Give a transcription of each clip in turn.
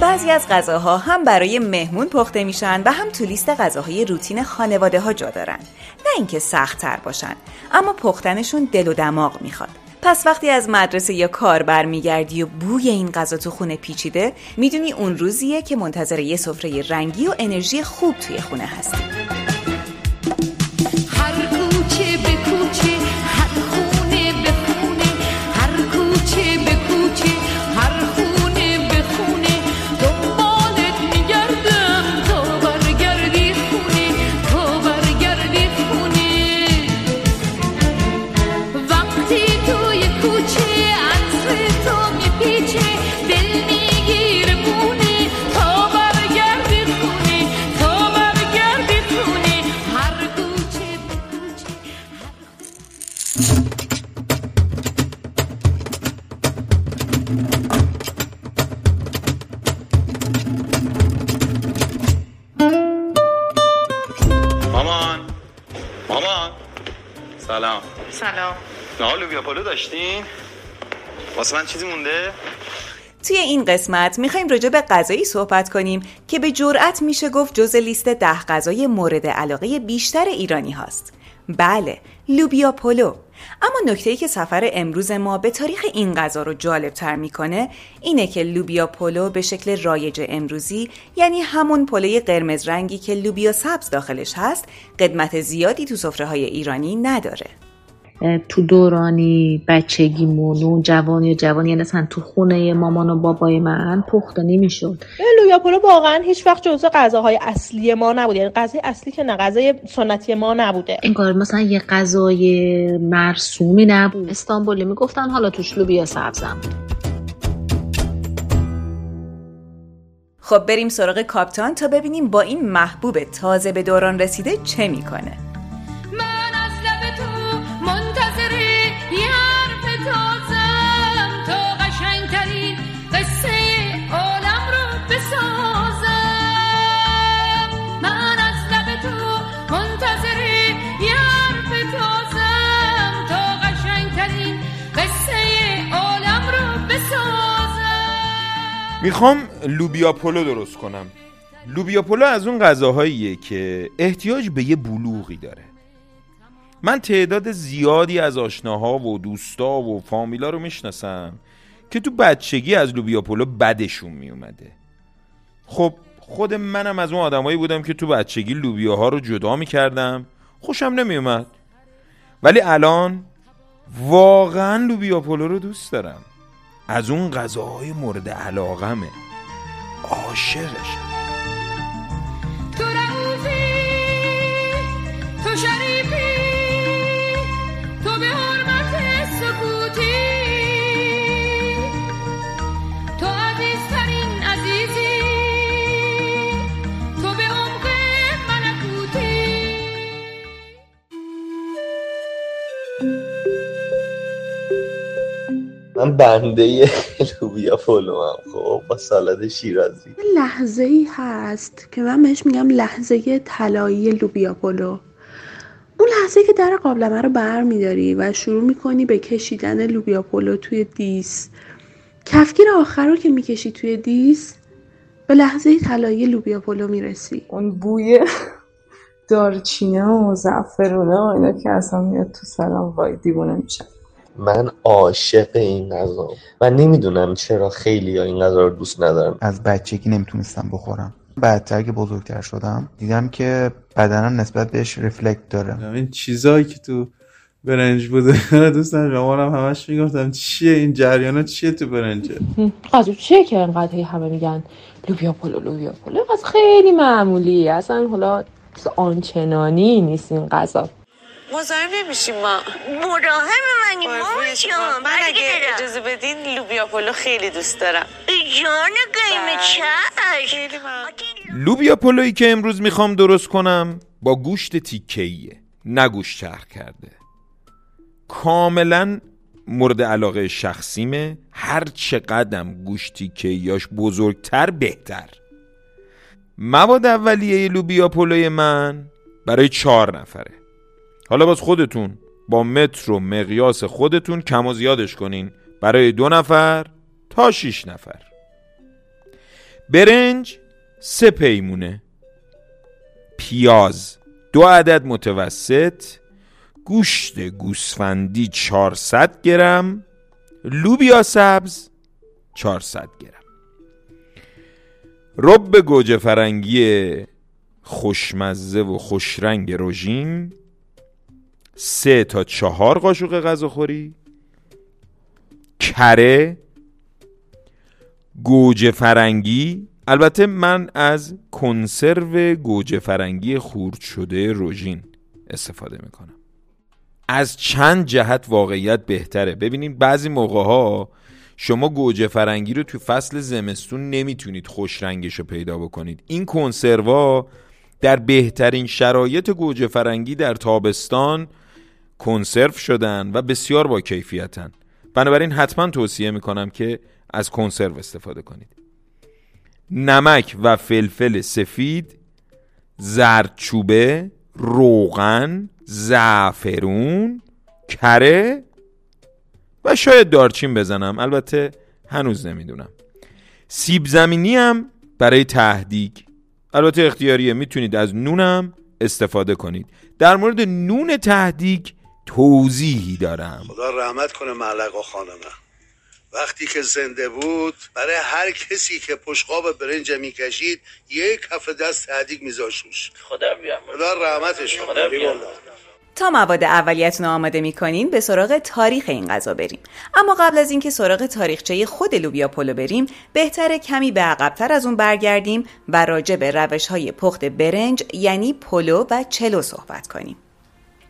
بعضی از غذاها هم برای مهمون پخته میشن و هم تو لیست غذاهای روتین خانواده ها جا دارن. نه اینکه سخت تر باشن اما پختنشون دل و دماغ می‌خواد. پس وقتی از مدرسه یا کار برمیگردی و بوی این غذا تو خونه پیچیده می‌دونی اون روزیه که منتظر یه سفره رنگی و انرژی خوب توی خونه هستی. داشتین واسه من چیزی مونده توی این قسمت می‌خوایم راجع به غذایی صحبت کنیم که به جرأت میشه گفت جز لیست ده غذای مورد علاقه بیشتر ایرانی هاست. بله، لوبیا پلو. اما نکته که سفر امروز ما به تاریخ این غذا رو جالب تر می‌کنه اینه که لوبیا پلو به شکل رایج امروزی یعنی همون پلوی قرمز رنگی که لوبیا سبز داخلش هست قدمت زیادی تو سفره های ایرانی نداره. تو دورانی بچگیمون و جوانی و جوانی یعنی مثلا تو خونه مامان و بابای من پخته نمی‌شد. لویا پلو واقعا هیچ وقت جزو غذاهای اصلی ما نبوده. یعنی غذای اصلی که نه غذای سنتی ما نبوده. انگار مثلا یه غذای مرسومی نبود. استانبولی می‌گفتن حالا توش لوبیا سبزم. خب بریم سراغ کاپتان تا ببینیم با این محبوب تازه به دوران رسیده چه می‌کنه. می‌خوام لوبیا پلو درست کنم. لوبیا پلو از اون غذاهاییه که احتیاج به یه بلوغی داره. من تعداد زیادی از آشناها و دوستا و فامیلا رو می‌شناسم که تو بچگی از لوبیا پلو بدشون میومده خب خود منم از اون آدمایی بودم که تو بچگی لوبیاها رو جدا می‌کردم. خوشم نمیومد ولی الان واقعا لوبیا پلو رو دوست دارم. از اون غذاهای مورد علاقمه. عاشقش. من بنده لوبیا پلو هم خب با سالاد شیرازی. لحظه ای هست که من بهش میگم لحظه طلایی لوبیا پلو. اون لحظه که در قابلمه رو بر میداری و شروع می‌کنی به کشیدن لوبیا پلو توی دیس. کفگیر آخر رو که می‌کشی توی دیس به لحظه طلایی لوبیا پلو می‌رسی. اون بوی دارچینه و زعفرونه و اینا که اصلا میاد تو سلام وای دیوونه میشم من عاشق این غذا. و نمی‌دونم چرا خیلی ها این غذا رو دوست ندارم از بچگی نمی‌تونستم بخورم. بعدتر که بزرگتر شدم دیدم که بدنم نسبت بهش رفلکت داره. این چیزایی که تو برنج بوده دوستان شما هم همش می‌گفتم چیه این جریانا چیه تو برنجه؟ غذا چیه که انقدر همه میگن لوبیا پلو لوبیا پلو خیلی معمولی اصلا حالا آنچنانی نیست این غذا. مزاحم نمیشیم ما. مراهم منی ما شما. من اگه اجازه بدین لوبیا پلو خیلی دوست دارم. جان قیمه چش. لوبیا پلویی که امروز می‌خوام درست کنم با گوشت تیکهیه نه گوشت چرخ کرده. کاملا مورد علاقه شخصیمه. هر چقدرم گوشت تیکهیاش بزرگتر بهتر. مواد اولیه لوبیا پلوی من برای چهار نفره. حالا باز خودتون با متر و مقیاس خودتون کم و زیادش کنین. برای دو نفر تا شیش نفر. برنج سه پیمونه. پیاز دو عدد متوسط. گوشت گوسفندی 400 گرم. لوبیا سبز 400 گرم. رب گوجه فرنگی خوشمزه و خوشرنگ روژین سه تا چهار قاشق غذاخوری کره گوجه فرنگی. البته من از کنسرو گوجه فرنگی خورد شده روژین استفاده می‌کنم. از چند جهت واقعیت بهتره. ببینید بعضی موقع ها شما گوجه فرنگی رو تو فصل زمستون نمی‌تونید خوش رنگش رو پیدا بکنید. این کنسروا در بهترین شرایط گوجه فرنگی در تابستان کنسرو شدن و بسیار با کیفیتن. بنابراین حتما توصیه می‌کنم که از کنسرو استفاده کنید. نمک و فلفل سفید زردچوبه روغن زعفرون کره و شاید دارچین بزنم. البته هنوز نمی‌دونم. سیب زمینی هم برای تهدیگ البته اختیاریه می‌تونید از نونم استفاده کنید. در مورد نون تهدیگ توضیحی دارم. خدا رحمت کنه معلقا خانمه. وقتی که زنده بود برای هر کسی که پشقاب برنج می‌کشید یک کف دست تهدیگ میذاشوش خدا بیام خدا رحمتش کنه. تا مواد اولیتون رو آماده می‌کنین به سراغ تاریخ این غذا بریم. اما قبل از اینکه سراغ تاریخچه خود لوبیا پلو بریم بهتره کمی به عقبتر از اون برگردیم و راجع به روش های پخت برنج یعنی پلو و چلو صحبت کنیم.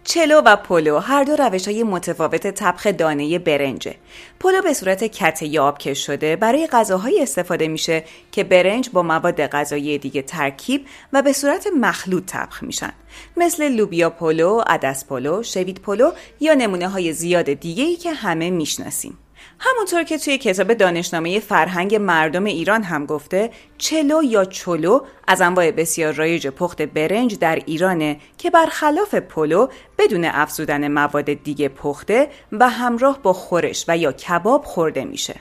چلو و پلو هر دو روش های متفاوت طبخ دانه برنجه. پلو به صورت کته یا آبکش شده برای غذاهایی استفاده میشه که برنج با مواد غذایی دیگه ترکیب و به صورت مخلوط طبخ میشن. مثل لوبیا پلو، عدس پلو، شوید پلو یا نمونه های زیاد دیگه ای که همه می‌شناسیم. همونطور که توی کتاب دانشنامه فرهنگ مردم ایران هم گفته چلو یا چلو از انواع بسیار رایج پخت برنج در ایرانه که برخلاف پلو بدون افزودن مواد دیگه پخته و همراه با خورش و یا کباب خورده میشه.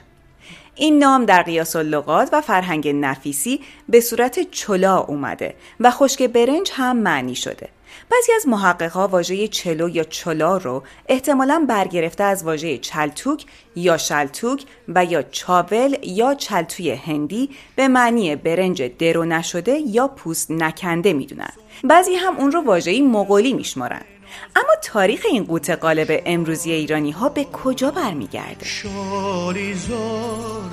این نام در قیاس اللغات و فرهنگ نفیسی به صورت چلا اومده و خشک برنج هم معنی شده. بعضی از محققها واژه چلو یا چلا رو احتمالا برگرفته از واژه چلتوک یا شلتوک و یا چاول یا چلتوی هندی به معنی برنج درو نشده یا پوست نکنده می‌دونن. بعضی هم اون رو واژه‌ای مغولی میشمارن. اما تاریخ این قوت قالب امروزی ایرانی ها به کجا برمیگرده؟ شالیزار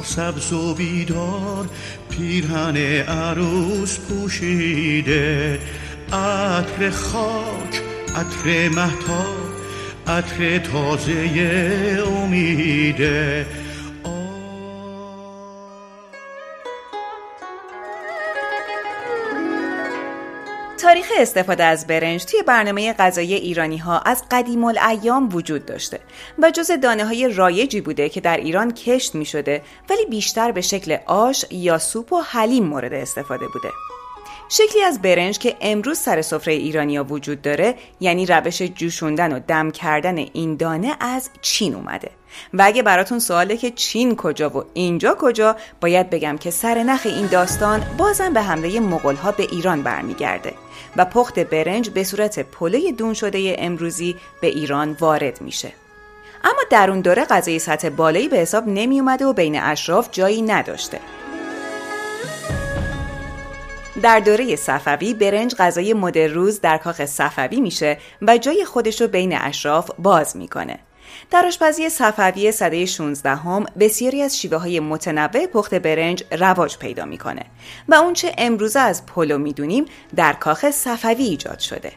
سبز و بیدار پیرهن عروس پوشیده عطر خاک عطر مهتاب عطر تازه امیده تاریخ استفاده از برنج توی برنامه غذایی ایرانی ها از قدیم الایام وجود داشته و جز دانه های رایجی بوده که در ایران کشت می شده ولی بیشتر به شکل آش یا سوپ و حلیم مورد استفاده بوده. شکلی از برنج که امروز سر سفره ایرانیا وجود داره یعنی روش جوشوندن و دم کردن این دانه از چین اومده. و اگه براتون سواله که چین کجا و اینجا کجا باید بگم که سر نخ این داستان بازم به حمله مغول ها به ایران برمیگرده و پخت برنج به صورت پلوی دون شده امروزی به ایران وارد میشه. اما در اون دوره غذای سطح بالایی به حساب نمی اومده و بین اشراف جایی نداشته. در دوره صفوی برنج غذای مدر روز در کاخ صفوی میشه و جای خودش رو بین اشراف باز می‌کنه. در آشپزی صفوی سده 16 هم بسیاری از شیوه های متنوع پخت برنج رواج پیدا می‌کنه و اونچه امروزه از پلو می‌دونیم در کاخ صفوی ایجاد شده.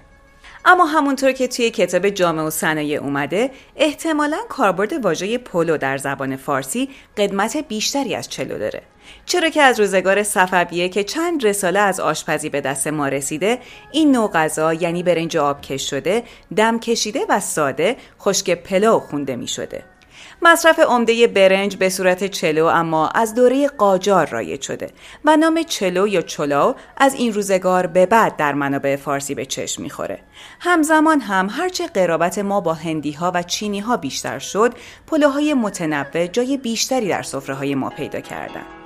اما همونطور که توی کتاب جامعه و صنایع اومده احتمالا کاربرد واژه پلو در زبان فارسی قدمت بیشتری از چلو داره چرا که از روزگار صفویه که چند رساله از آشپزی به دست ما رسیده این نوع غذا یعنی برنج آبکش شده دم کشیده و ساده خشک پلو خونده می شده مصرف عمده برنج به صورت چلو اما از دوره قاجار رایج شده و نام چلو یا چلاو از این روزگار به بعد در منابع فارسی به چشم می‌خوره. همزمان هم هرچه قرابت ما با هندی ها و چینی ها بیشتر شد، پلوهای متنوع جای بیشتری در سفره های ما پیدا کردند.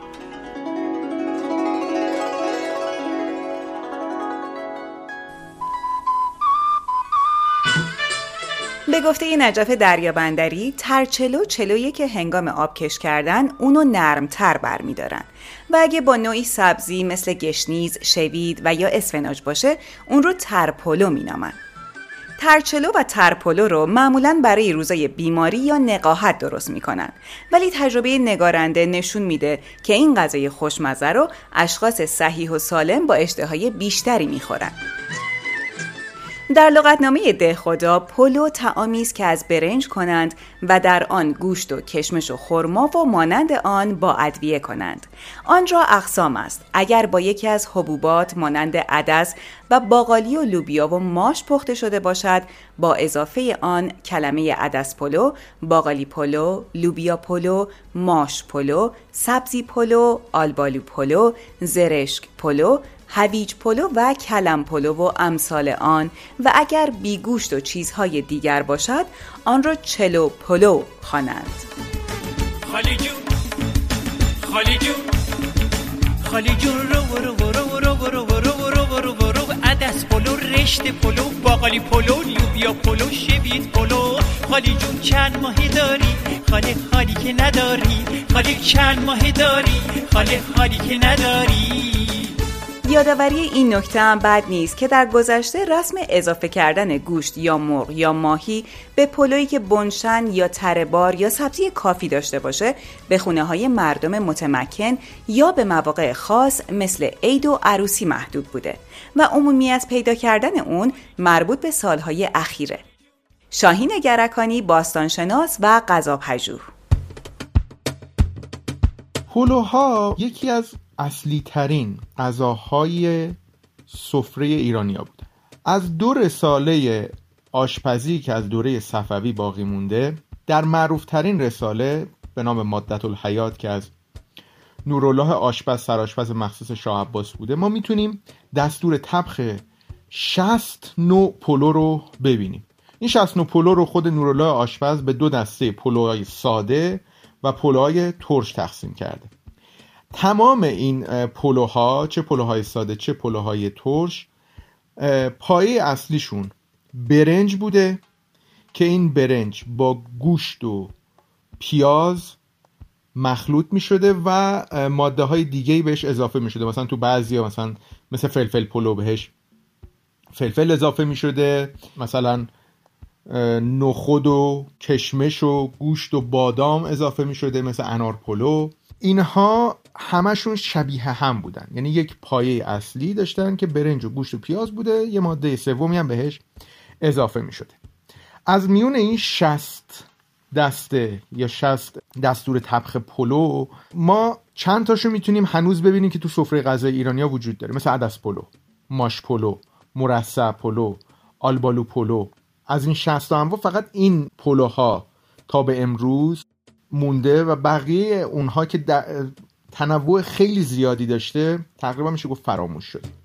به گفته نجف دریابندری ترچلو چلویی که هنگام آبکش کردن اونو نرمتر برمیدارن. و اگه با نوعی سبزی مثل گشنیز، شوید و یا اسفناج باشه اون رو ترپلو مینامن. ترچلو و ترپلو رو معمولا برای روزای بیماری یا نقاهت درست می‌کنن. ولی تجربه نگارنده نشون میده که این غذای خوشمزه رو اشخاص صحیح و سالم با اشتهای بیشتری می‌خورن. در لغتنامه دهخدا پلو طعامی است که از برنج کنند و در آن گوشت و کشمش و خرما و مانند آن با ادویه کنند. آن را اقسام است. اگر با یکی از حبوبات مانند عدس و باقالی و لوبیا و ماش پخته شده باشد به اضافه آن کلمه عدس پلو باقالی پلو لوبیا پلو ماش پلو سبزی پلو آلبالو پلو زرشک پلو هویج پلو و کلم پلو و امثال آن و اگر بیگوشت و چیزهای دیگر باشد آن را چلو پلو خوانند. خالی جون رو رو رو رو رو رو رو رو عدس پلو رشته پلو باقالی پلو لوبیا پلو شوید پلو. خالی جون چند ماهی داری؟ خالی خالی که نداری. خالی چند ماهی داری؟ خالی خالی که نداری. یادآوری این نکته هم بد نیست که در گذشته رسم اضافه کردن گوشت یا مرغ یا ماهی به پلویی که بنشن یا تره بار یا سبزی کافی داشته باشه به خونه های مردم متمکن یا به مواقع خاص مثل عید و عروسی محدود بوده و عمومی از پیدا کردن اون مربوط به سالهای اخیره. شاهین گرکانی باستانشناس و غذا پژوه پلوها یکی از اصلی ترین غذاهای سفره ایرانیا بود از دو رساله آشپزی که از دوره صفوی باقی مونده در معروف ترین رساله به نام مادة الحیات که از نورالله آشپز سرآشپز مخصوص شاه عباس بوده ما می‌تونیم دستور طبخ 60 نوع پلو رو ببینیم. این 60 نوع پلو رو خود نورالله آشپز به دو دسته پلوهای ساده و پلوهای ترش تقسیم کرده. تمام این پلوها چه پلوهای ساده چه پلوهای ترش پایه اصلیشون برنج بوده که این برنج با گوشت و پیاز مخلوط می شده و ماده های دیگه بهش اضافه می شده مثلا تو بعضی ها مثلا مثل فلفل پلو بهش فلفل اضافه می شده مثلا نخود و کشمش و گوشت و بادام اضافه می شده مثل انار پلو. اینها همشون شبیه هم بودن. یعنی یک پایه اصلی داشتن که برنج و گوشت و پیاز بوده. یه ماده سومی هم بهش اضافه می شده از میون این شصت دسته یا شصت دستور طبخ پلو ما چند تاشو می‌تونیم هنوز ببینیم که تو سفره غذای ایرانیا وجود داره. مثل عدس پلو ماش پلو مرصع پلو آلبالو پلو. از این 60 انواع فقط این پلوها تا به امروز مونده و بقیه اونها که تنوع خیلی زیادی داشته تقریبا میشه گفت فراموش شد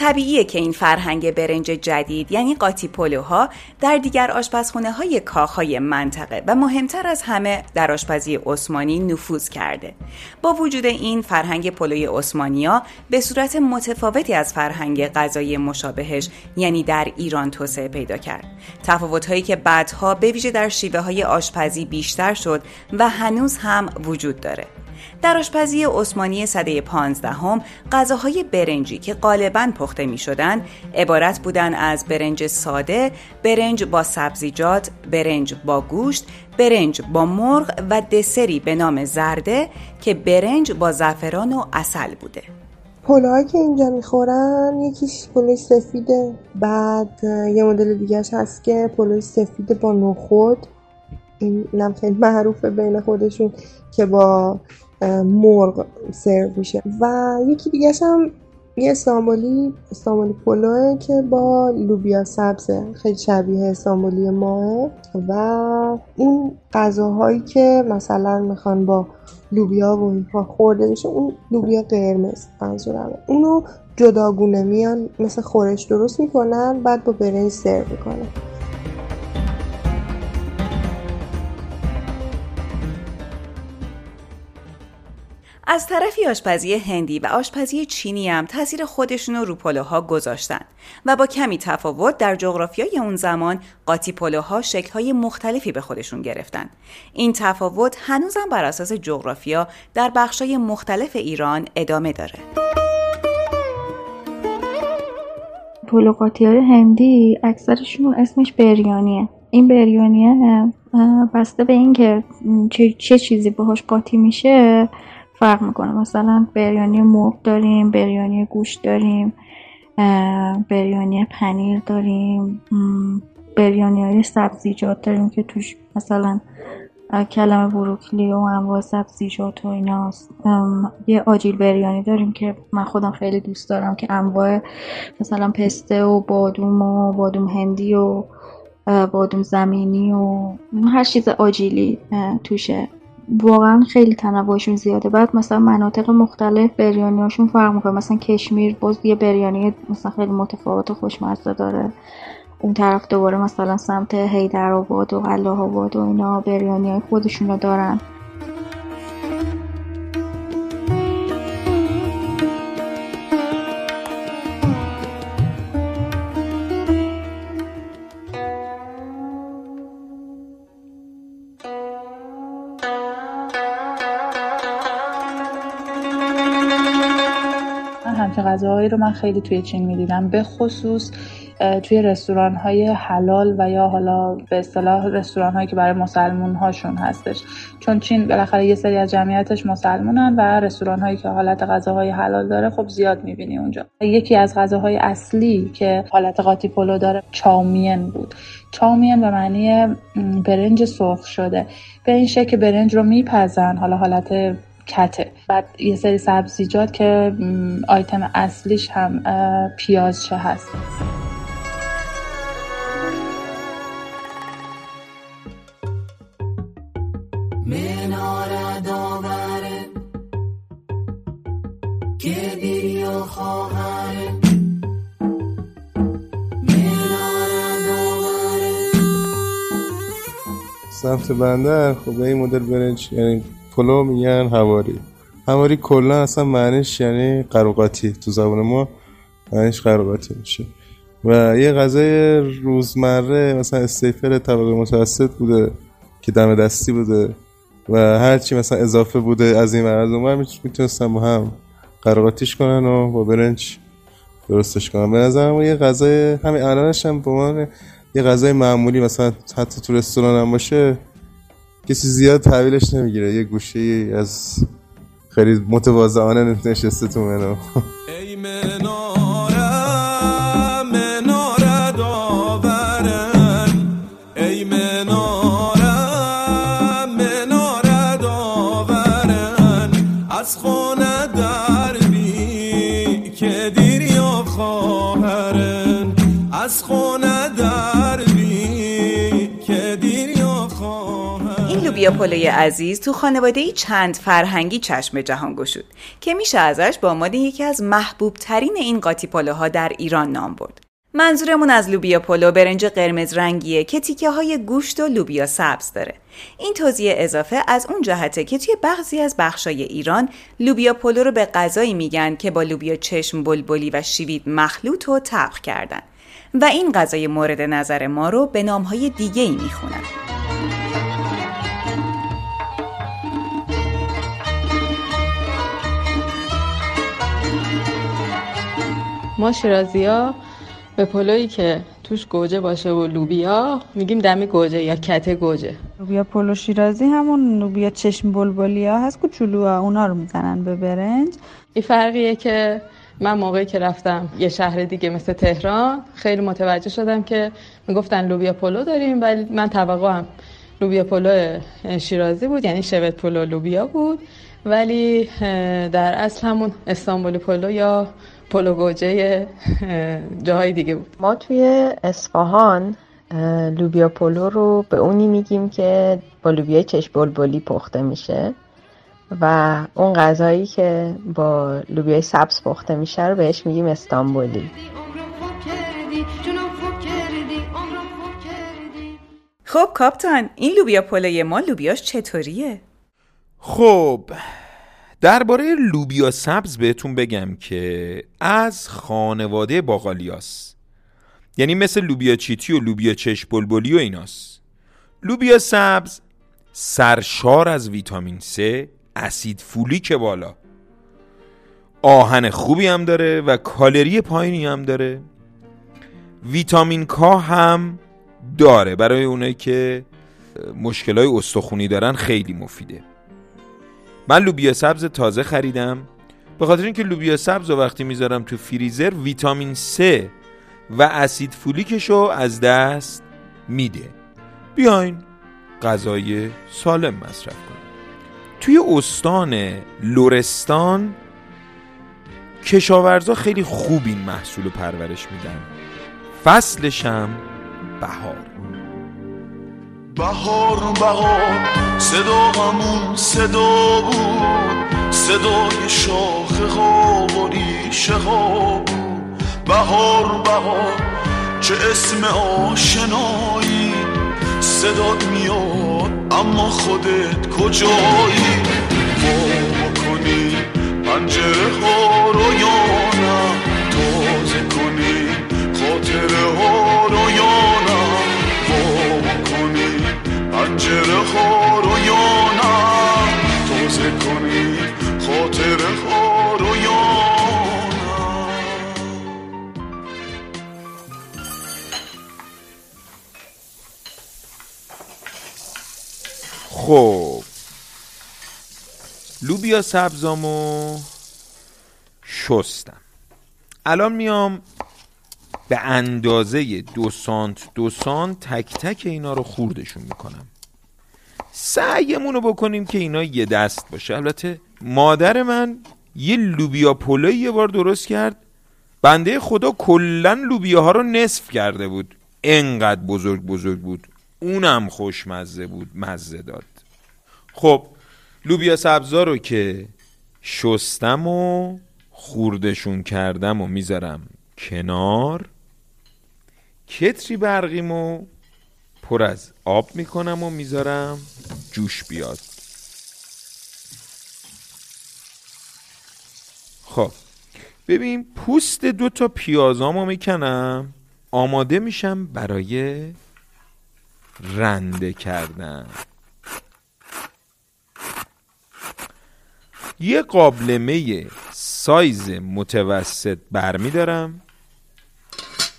طبیعیه که این فرهنگ برنج جدید یعنی قاطی پلوها در دیگر آشپزخونه های کاخهای منطقه و مهمتر از همه در آشپزی عثمانی نفوذ کرده. با وجود این فرهنگ پلوی عثمانیا به صورت متفاوتی از فرهنگ غذایی مشابهش یعنی در ایران توسعه پیدا کرد. تفاوتهایی که بعدها به ویژه در شیوه های آشپزی بیشتر شد و هنوز هم وجود داره. در آشپزی عثمانی سده پانزدهم غذاهای برنجی که غالبا پخته می شدن عبارت بودن از برنج ساده، برنج با سبزیجات، برنج با گوشت، برنج با مرغ و دسری به نام زرده که برنج با زعفران و اصل بوده. پلوهایی که اینجا می‌خورن یکیش پلوی سفیده بعد یه مدل دیگهش هست که پلوی سفید با نخود این خیلی معروفه بین خودشون که با مرغ سرو میشه. و یکی دیگه هم یه استانبولی استانبولی پلوه که با لوبیا سبزه خیلی شبیه استانبولی ماه و اون غذاهایی که مثلا می‌خوان با لوبیا و اینها خورده بشه اون لوبیا قرمز منظورمه. اونو جداگونه میان مثل خورش درست می‌کنن بعد با برنج سرو می‌کنن. از طرفی آشپزی هندی و آشپزی چینی هم تاثیر خودشون رو پلوها گذاشتن و با کمی تفاوت در جغرافیای اون زمان قاطی پلوها شکلهای مختلفی به خودشون گرفتن. این تفاوت هنوزم بر اساس جغرافیا در بخشای مختلف ایران ادامه داره. پلو قاطی های هندی اکثرشون اسمش بریانیه این بریانیه بسته به اینکه چه چیزی باهاش قاطی میشه فرق می‌کنه. مثلا بریانی مرغ داریم بریانی گوشت داریم بریانی پنیر داریم بریانی های سبزیجات داریم که توش مثلا اه، کلمه بروکلی و انواع سبزیجات و ایناست. یه آجیل بریانی داریم که من خودم خیلی دوست دارم که انواع مثلا پسته و بادوم و بادوم هندی و بادوم زمینی و هر چیز آجیلی توشه. واقعا خیلی تنوعشون زیاده. بعد مثلا مناطق مختلف بریانیاشون فرق می‌کنه. مثلا کشمیر باز یه بریانی مثلا خیلی متفاوت و خوشمزه داره. اون طرف دوباره مثلا سمت حیدرآباد و الله آباد و اینا بریانی های خودشون دارن. رو من خیلی توی چین می‌دیدم به خصوص توی رستوران های حلال و یا حالا به اصطلاح رستوران هایی که برای مسلمون هاشون هستش. چون چین بالاخره یه سری از جمعیتش مسلمونن و رستوران هایی که حالت غذاهای حلال داره خب زیاد می‌بینی اونجا. یکی از غذاهای اصلی که حالت قاطی پلو داره چاومین بود. چاومین به معنی برنج سرخ شده. به این شکل برنج رو میپزن حالا حالت کته. بعد یه سری سبزیجات که آیتم اصلیش هم اه، پیازچه هست. سمت بندر خب به این مدل برنج یعنی پلو میگن هواری هواری کلا اصلا معنیش یعنی قروقاتی. تو زبان ما معنیش قروقاتی میشه. و یه غذای روزمره مثلا استیفر طبقه متوسط بوده که دم دستی بوده و هرچی مثلا اضافه بوده از این اون ور می‌تونستن با هم قروقاتیش کنن و با برنج درستش کنن. به نظرم یه غذای همین الانش هم به عنوان یه غذای معمولی مثلا حتی تو رستوران هم باشه کسی زیاد تحویلش نمی‌گیره. یه گوشه از خیلی متواضعانه نشسته تو منو. لوبیا پلوی عزیز تو خانواده ای چند فرهنگی چشم جهان گشود که میشه ازش با عنوان یکی از محبوب ترین این قاطی پلوها در ایران نام برد. منظورمون از لوبیا پلو برنج قرمز رنگیه که تیکه های گوشت و لوبیا سبز داره. این توضیح اضافه از اون جهته که توی بعضی از بخشای ایران لوبیا پلو رو به غذایی میگن که با لوبیا چشم بلبلی و شوید مخلوط و طبخ کردن و این غذای مورد نظر ما رو به نامهای دیگه ای می‌خونن. ما شیرازی ها به پلویی که توش گوجه باشه و لوبیا میگیم دمی گوجه یا کته گوجه. لوبیا پلو شیرازی همون لوبیا چشم بلبلی ها هست کوچولو اونا رو می‌زنن به برنج. این فرقیه که من موقعی که رفتم یه شهر دیگه مثل تهران خیلی متوجه شدم که می‌گفتن لوبیا پلو داریم ولی من توقعم لوبیا پلو شیرازی بود یعنی شبت پلو لوبیا بود. ولی در اصل همون استانبولی پلو یا پلو گوجه جاهای دیگه بود ما توی اصفهان لوبیا پلو رو به اونی میگیم که با لوبیا چشم بلبلی پخته میشه و اون غذایی که با لوبیای سبز پخته میشه رو بهش میگیم استانبولی خب کاپتان این لوبیا پلوی ما لوبیاش چطوریه؟ خب درباره لوبیا سبز بهتون بگم که از خانواده باقالیاس یعنی مثل لوبیا چیتی و لوبیا چشم بلبلی و ایناست. لوبیا سبز سرشار از ویتامین C اسید فولیک بالا. آهن خوبی هم داره و کالری پایینی هم داره. ویتامین کا هم داره برای اونایی که مشکلای استخونی دارن خیلی مفیده. من لوبیا سبز تازه خریدم. به خاطر اینکه لوبیا سبز رو وقتی می‌ذارم تو فریزر ویتامین C و اسید فولیکش رو از دست میده. بیاین غذای سالم مصرف کنیم. توی استان لورستان کشاورزا خیلی خوب این محصول رو پرورش میدن. فصلش هم بهار. بهار بهار صدا همون صدا بود صدای شاخه ها و ریشه ها بهار بهار چه اسم آشنایی؟ صدات میاد اما خودت کجایی؟ وا کنی پنجره ها رو یا نه؟ تازه کنی خاطره ها پنجره ها رو یا نه. تازه کنی خاطره ها رو یا خب. لوبیا سبزامو شستم. الان میام به اندازه دو سانت دو سانت تک تک اینا رو خوردشون می‌کنم. سعیمون رو بکنیم که اینا یه دست باشه. البته مادر من یه لوبیا پلوی یه بار درست کرد. بنده خدا کلا لوبیا ها رو نصف کرده بود. انقدر بزرگ بزرگ بود. اونم خوشمزه بود مزه داد. خب لوبیا سبزا رو که شستم و خوردشون کردم و می‌ذارم کنار. کتری برقیمو پر از آب می‌کنم و می‌ذارم جوش بیاد. خب ببین پوست دو تا پیازامو می‌کنم آماده میشم برای رنده کردن. یه قابلمه سایز متوسط برمیدارم.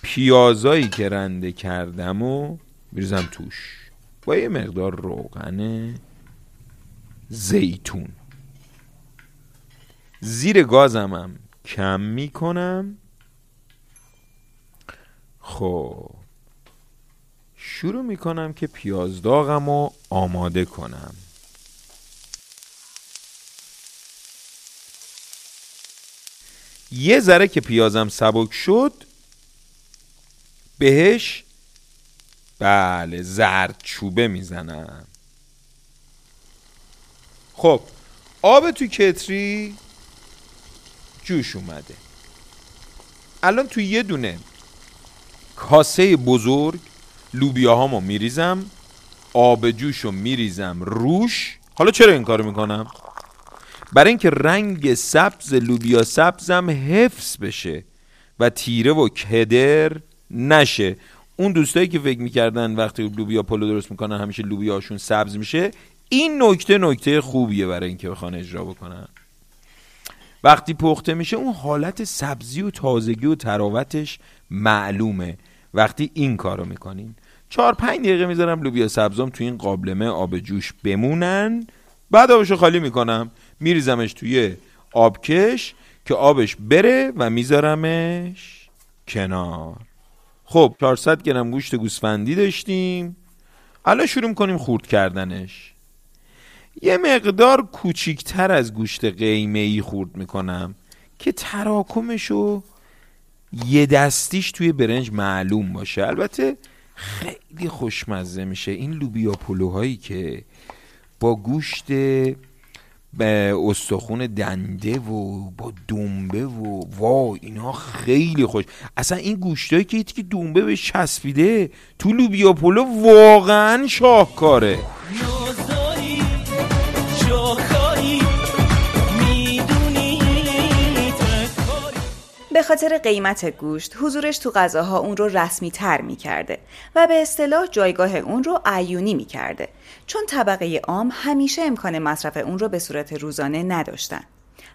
پیازایی که رنده کردم و میریزم توش. با یه مقدار روغن زیتون. زیر گازمم کم می‌کنم. خب. شروع می‌کنم که پیاز داغم رو آماده کنم. یه ذره که پیازم سبک شد بهش بله زرد چوبه می‌زنم خب آب تو کتری جوش اومده. الان تو یه دونه کاسه بزرگ لوبیاهامو میریزم آب جوشو میریزم روش. حالا چرا این کارو می‌کنم؟ برای اینکه رنگ سبز لوبیا سبزم حفظ بشه و تیره و کدر نشه. اون دوستایی که فکر می‌کردن وقتی لوبیا پلو درست می‌کنن همیشه لوبیاشون سبز میشه این نکته نکته خوبیه برای اینکه بخوان اجرا بکنن. وقتی پخته میشه اون حالت سبزی و تازگی و تراوتش معلومه. وقتی این کارو می‌کنین. چهار پنج دقیقه می‌ذارم لوبیا سبزام تو این قابلمه آب جوش بمونن. بعد آبشو خالی می‌کنم. میریزمش توی آبکش که آبش بره و میذارمش کنار. خب 400 گرم گوشت گوسفندی داشتیم. الان شروع کنیم خورد کردنش. یه مقدار کوچیکتر از گوشت قیمه ای خورد می‌کنم که تراکمشو یه دستیش توی برنج معلوم باشه. البته خیلی خوشمزه میشه این لوبیا پلوهایی که با گوشت استخون دنده و با دنبه و وا اینا خیلی خوش. اصلا این گوشتایی که که دنبه به چسبیده تو لوبیا پلو واقعا شاهکاره. خاطر قیمت گوشت حضورش تو غذاها اون رو رسمی تر می کرده و به اصطلاح جایگاه اون رو عیونی می کرده چون طبقه عام همیشه امکان مصرف اون رو به صورت روزانه نداشتن.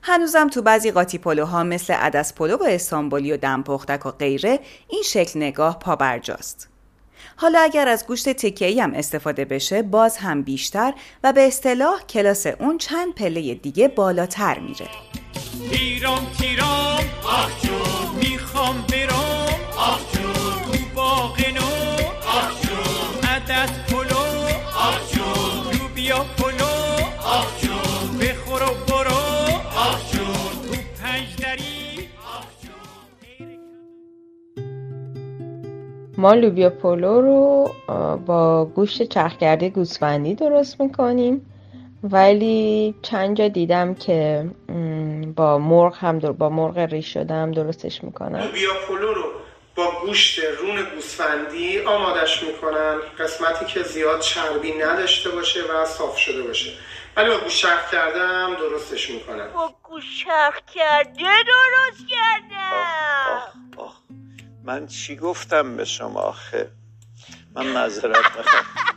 هنوزم تو بعضی قاطی پلوها مثل عدس پلو و استانبولی و دمپختک و غیره این شکل نگاه پابرجاست. حالا اگر از گوشت تکه‌ای هم استفاده بشه باز هم بیشتر و به اصطلاح کلاس اون چند پله دیگه بالاتر میره. تیرام تیرام آخ جون. می‌خوام برام آخ جون. تو باغ نو. آخ جون. عدس پلو. آخ جون. لوبیا پلو. آخ جون. بخور و برو. آخ جون. تو پنجدری ما لوبیا پلو رو با گوشت چرخ گوسفندی درست می‌کنیم. ولی چند جا دیدم که با مرغ هم در... با مرغ ریش شده هم درستش می‌کنن. لوبیا پلو رو با گوشت رون گوسفندی آمادش می‌کنن. قسمتی که زیاد چربی نداشته باشه و صاف شده باشه. ولی با گوشت چرخ کرده هم درستش می‌کنن. با گوشت چرخ کرده درست کردم. آخ من چی گفتم به شما آخه؟ من معذرت می‌خوام.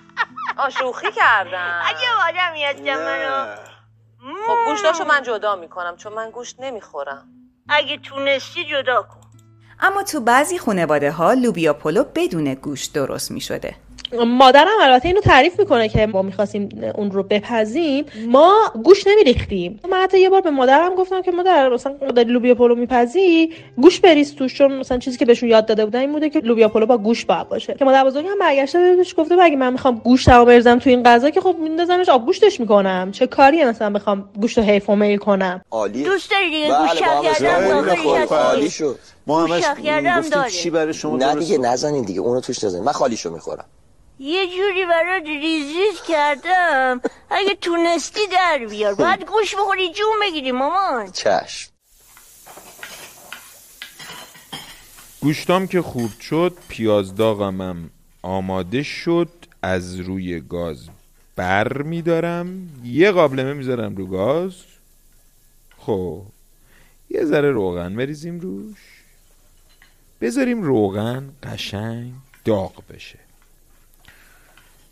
آشوخی کردم اگه آدم یاد منو خب گوشتاشو من جدا می‌کنم چون من گوشت نمی‌خورم. اگه تونستی جدا کن. اما تو بعضی خانواده ها لوبیا پلو بدون گوشت درست می شده مادرم البته اینو تعریف می‌کنه که ما می‌خواستیم اون رو بپزیم ما گوش نمیریختیم. من حتی یه بار به مادرم گفتم که مادر مثلا داری لوبیا پلو میپزی گوش بریز توش چون مثلا چیزی که بهشون یاد داده بودن این بوده که لوبیا پلو با گوش باید باشه. که مادر بزرگم برگشته بهش گفته اگه من می‌خوام گوشتمو بریزم تو این غذا که خب میندازمش آب گوشتش می‌کنم. چه کاری مثلا بخوام گوشت و حیف و میل کنم؟ عالی دوست داری دیگه گوش کردم عالی شد. ما همش چی برای شما نه دیگه نزنین دیگه. اونو توش نزنین من خالیشو می‌خورم. یه جوری برات ریزیز کردم. اگه تونستی در بیار. باید گوش بخوری جون بگیری مامان. چشم. گوشتام که خورد شد پیاز داغمم آماده شد. از روی گاز بر میدارم. یه قابلمه می‌ذارم رو گاز. خب یه ذره روغن بریزیم روش. بذاریم روغن قشنگ داغ بشه.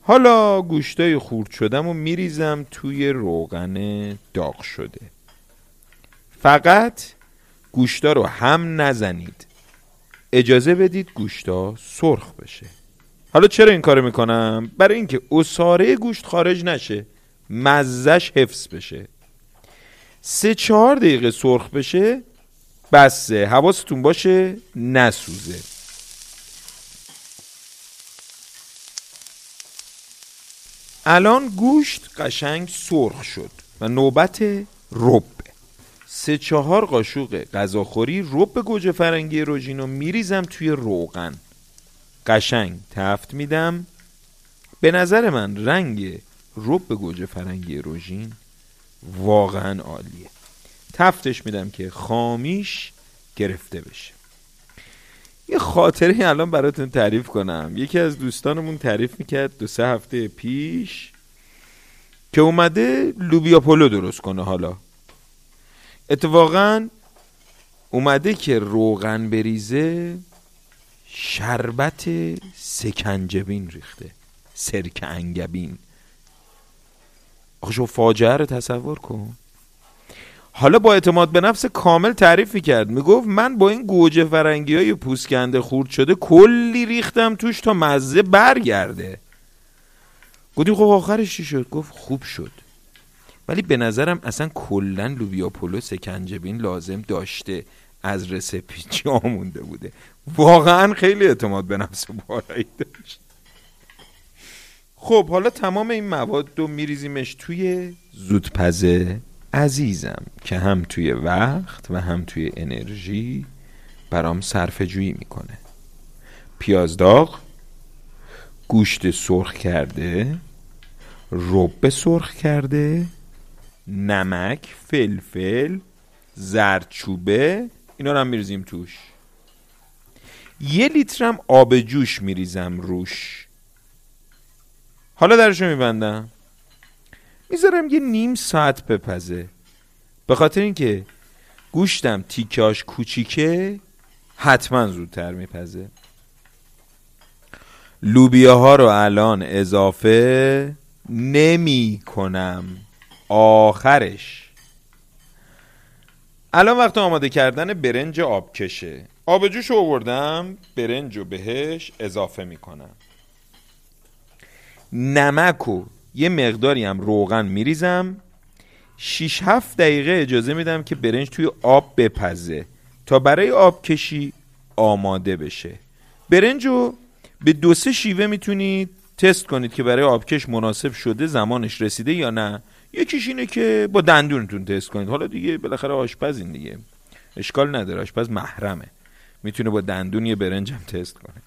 حالا گوشتای خورد شدم و میریزم توی روغن داغ شده. فقط گوشتا رو هم نزنید. اجازه بدید گوشتا سرخ بشه. حالا چرا این کارو می‌کنم؟ برای اینکه اصاره گوشت خارج نشه مزش حفظ بشه. سه چهار دقیقه سرخ بشه بسه حواستون باشه نسوزه. الان گوشت قشنگ سرخ شد و نوبت رب. سه چهار قاشق غذاخوری رب گوجه فرنگی روژینو میریزم توی روغن. قشنگ تفت میدم. به نظر من رنگ رب گوجه فرنگی روژین واقعا عالیه. تفتش میدم که خامیش گرفته بشه. یه خاطره الان براتون تعریف کنم. یکی از دوستانمون تعریف می‌کرد دو سه هفته پیش که اومده لوبیا پلو درست کنه حالا. اتفاقا اومده که روغن بریزه شربت سکنجبین ریخته سرک انگبین. آخه شو فاجعه رو تصور کن. حالا با اعتماد به نفس کامل تعریف می‌کرد. می‌گفت من با این گوجه فرنگی های پوسکنده خورد شده کلی ریختم توش تا مزه برگرده. گفتیم خب آخرش چی شد؟ گفت خوب شد. ولی به نظرم اصلا کلا لوبیا پلو سکنجبین لازم داشته از رسپی جا مونده بوده. واقعا خیلی اعتماد به نفس بالایی داشت. خب حالا تمام این مواد رو میریزیمش توی زودپزه. عزیزم که هم توی وقت و هم توی انرژی برام صرف جویی می‌کنه. پیاز داغ گوشت سرخ کرده رب سرخ کرده نمک فلفل زردچوبه اینا رو هم میریزیم توش. یه لیترم آب جوش میریزم روش. حالا درشو میبندم. می‌ذارم یه نیم ساعت بپزه. به خاطر اینکه گوشتم تیکاش کوچیکه حتما زودتر میپزه. لوبیاها رو الان اضافه نمی کنم آخرش. الان وقت آماده کردن برنج آبکشه. آب جوش آوردم برنج رو بهش اضافه می‌کنم. نمک و یه مقداری هم روغن میریزم. 6 7 دقیقه اجازه میدم که برنج توی آب بپزه. تا برای آب کشی آماده بشه. برنج رو به دو سه شیوه می‌تونید تست کنید که برای آبکش مناسب شده زمانش رسیده یا نه. یکیش اینه که با دندونتون تست کنید. حالا دیگه بالاخره آشپزین دیگه. اشکال نداره آشپز محرمه. می‌تونه با دندون یه برنج هم تست کنه.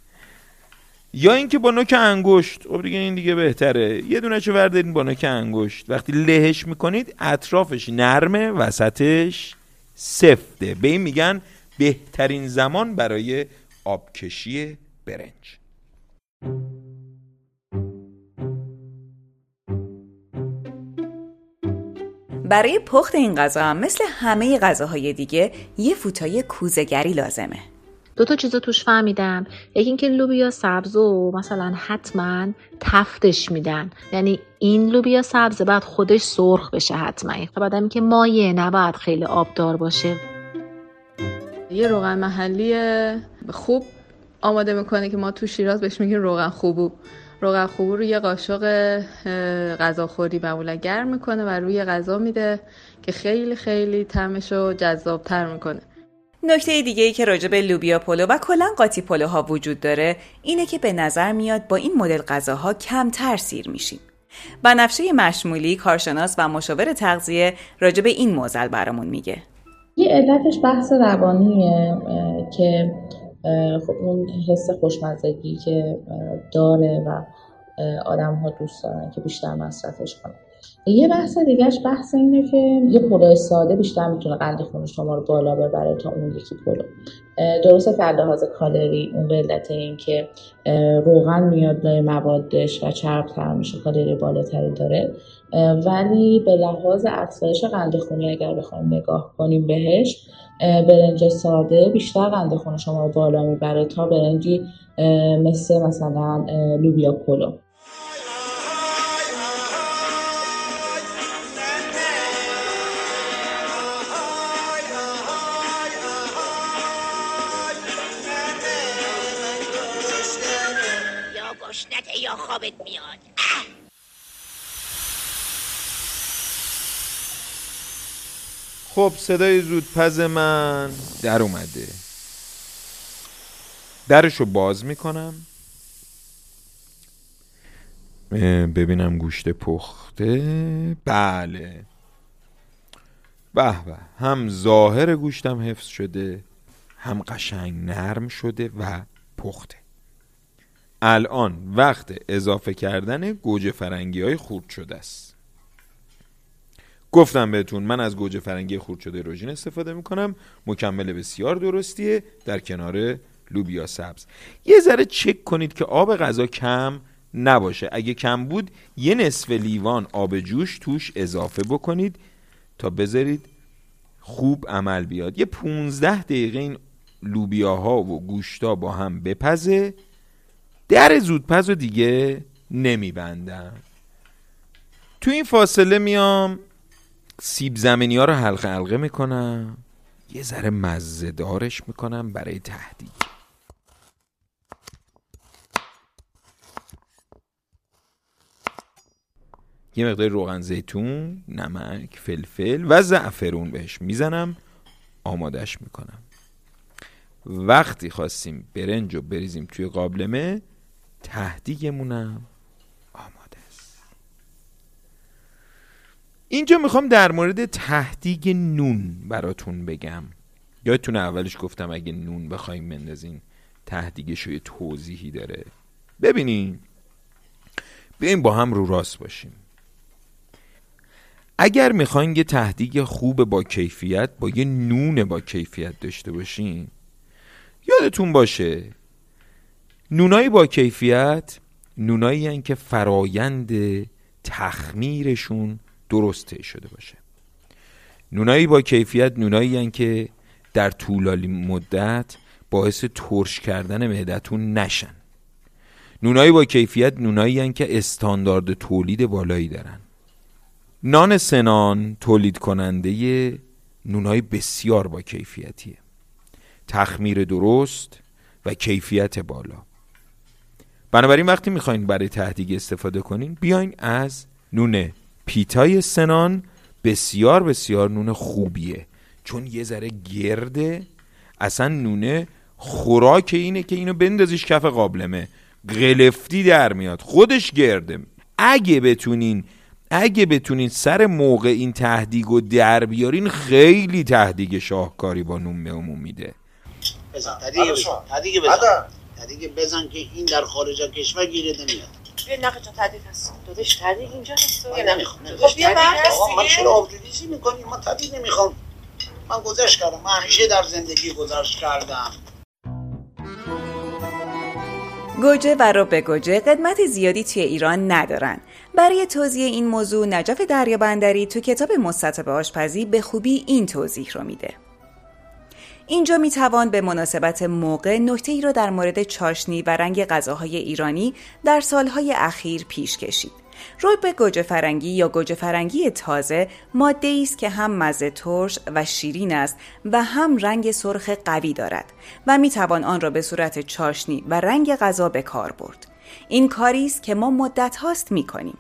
یا اینکه با نوک انگشت. خب دیگه این دیگه بهتره. یه دونه چه وردارین با نوک انگشت. وقتی لهش می‌کنید اطرافش نرمه وسطش سفته. به این میگن بهترین زمان برای آبکشی برنج. برای پخت این غذا مثل همه غذاهای دیگه یه فوتای کوزگری لازمه. دو تا چیز توش فهمیدم. یکی اینکه لوبیا سبز و مثلا حتما تفتش میدن. یعنی این لوبیا سبز بعد خودش سرخ بشه حتما. بعد اینکه مایه نباید خیلی آبدار باشه. یه روغن محلی خوب آماده می‌کنه که ما تو شیراز بهش میگیم روغن خوبو. روغن خوبو رو یه قاشق غذاخوری معمولا گرم می‌کنه و روی غذا میده که خیلی خیلی طعمش رو جذابتر می‌کنه. نکته دیگه ای که راجع به لوبیا پلو و کلا قاطی پلوها وجود داره اینه که به نظر میاد با این مدل غذاها کمتر سیر میشیم. بنفشه مشمولی کارشناس و مشاور تغذیه راجع به این معضل برامون میگه. یه علتش بحث روانیه که خب اون حس خوشمزگی که داره و آدم ها دوست دارن که بیشتر مصرفش کنن یه بحث دیگهش بحث اینه که یه پلو ساده بیشتر می‌تونه قند خون شما رو بالا ببره تا اون یکی پلو. درسته که لحاظ کالری اون علت این که روغن میاد لای موادش و چربتر میشه کالری بالاتری داره. ولی به لحاظ افزایش قند خونی اگر بخوایم نگاه کنیم بهش برنج ساده بیشتر قند خون شما رو بالا می‌بره تا برنجی مثل مثلا لوبیا پلو. خب صدای زودپز من. در اومده. درشو باز می‌کنم. ببینم گوشت پخته. بله. به به هم ظاهر گوشتم حفظ شده هم قشنگ نرم شده و پخته. الان وقت اضافه کردن گوجه فرنگی های خورد شده است. گفتم بهتون من از گوجه فرنگی خورد شده روژین استفاده می‌کنم. مکمل بسیار درستیه. در کنار لوبیا سبز. یه ذره چک کنید که آب غذا کم نباشه. اگه کم بود یه نصف لیوان آب جوش توش اضافه بکنید تا بذارید خوب عمل بیاد. یه 15 دقیقه این لوبیاها و گوشتا با هم بپزه. در زودپز رو دیگه نمیبندم. تو این فاصله میام. سیب زمینی ها رو حلقه حلقه می‌کنم. یه ذره مزه دارش می‌کنم برای تهدید. یه مقدار روغن زیتون نمک فلفل و زعفرون بهش می‌زنم. آمادش می‌کنم. وقتی خواستیم برنج رو بریزیم توی قابلمه تهدیگمونم آماده اینجا می‌خوام در مورد تهدیگ نون براتون بگم. یادتون اولش گفتم اگه نون بخوایم بندازین تهدیگش یه توضیحی داره. ببینین بیایم با هم رو راست باشیم. اگر می‌خواین یه تهدیگ خوب با کیفیت با یه نون با کیفیت داشته باشین یادتون باشه نونایی با کیفیت نونایی که فرایند تخمیرشون درست شده باشه. نونایی با کیفیت نونایی که در طولانی مدت باعث ترش کردن معدتون نشن. نونایی با کیفیت نونایی که استاندارد تولید بالایی دارن. نان سنان تولید کننده نونای بسیار با کیفیتیه. تخمیر درست و کیفیت بالا. بنابراین وقتی می‌خواین برای تهدیگ استفاده کنین بیاین از نون پیتای سنان بسیار بسیار نون خوبیه. چون یه ذره گرده اصلا نونه خوراک اینه که اینو بندازیش کف قابلمه. غلفتی در میاد خودش گرده. اگه بتونین اگه بتونین سر موقع این تهدیگ و در بیارین خیلی تهدیگ شاهکاری با نون بهمون میده. بزن تهدیگ بزن تهدیگ بزن. تهدیگ بزن که این در خارج از کشور گیره نمیاد بیا نقه جان تهدید هست دادش تهدید اینجا هست من نمی‌خوام خب بیا آقا من چرا آبجوریزی می‌کنی من تهدید نمی‌خوام. من گذشت کردم. من همیشه در زندگی گذشت کردم. گوجه و رب گوجه قدمت زیادی توی ایران ندارن. برای توضیح این موضوع نجف دریابندری تو کتاب مستطب آشپزی به خوبی این توضیح رو میده. اینجا می توان به مناسبت موقع نکته ای را در مورد چاشنی و رنگ غذاهای ایرانی در سالهای اخیر پیش کشید. رب گوجه فرنگی یا گوجه فرنگی تازه ماده است که هم مزه ترش و شیرین است و هم رنگ سرخ قوی دارد و می توان آن را به صورت چاشنی و رنگ غذا به کار برد. این کاری است که ما مدت هاست می کنیم.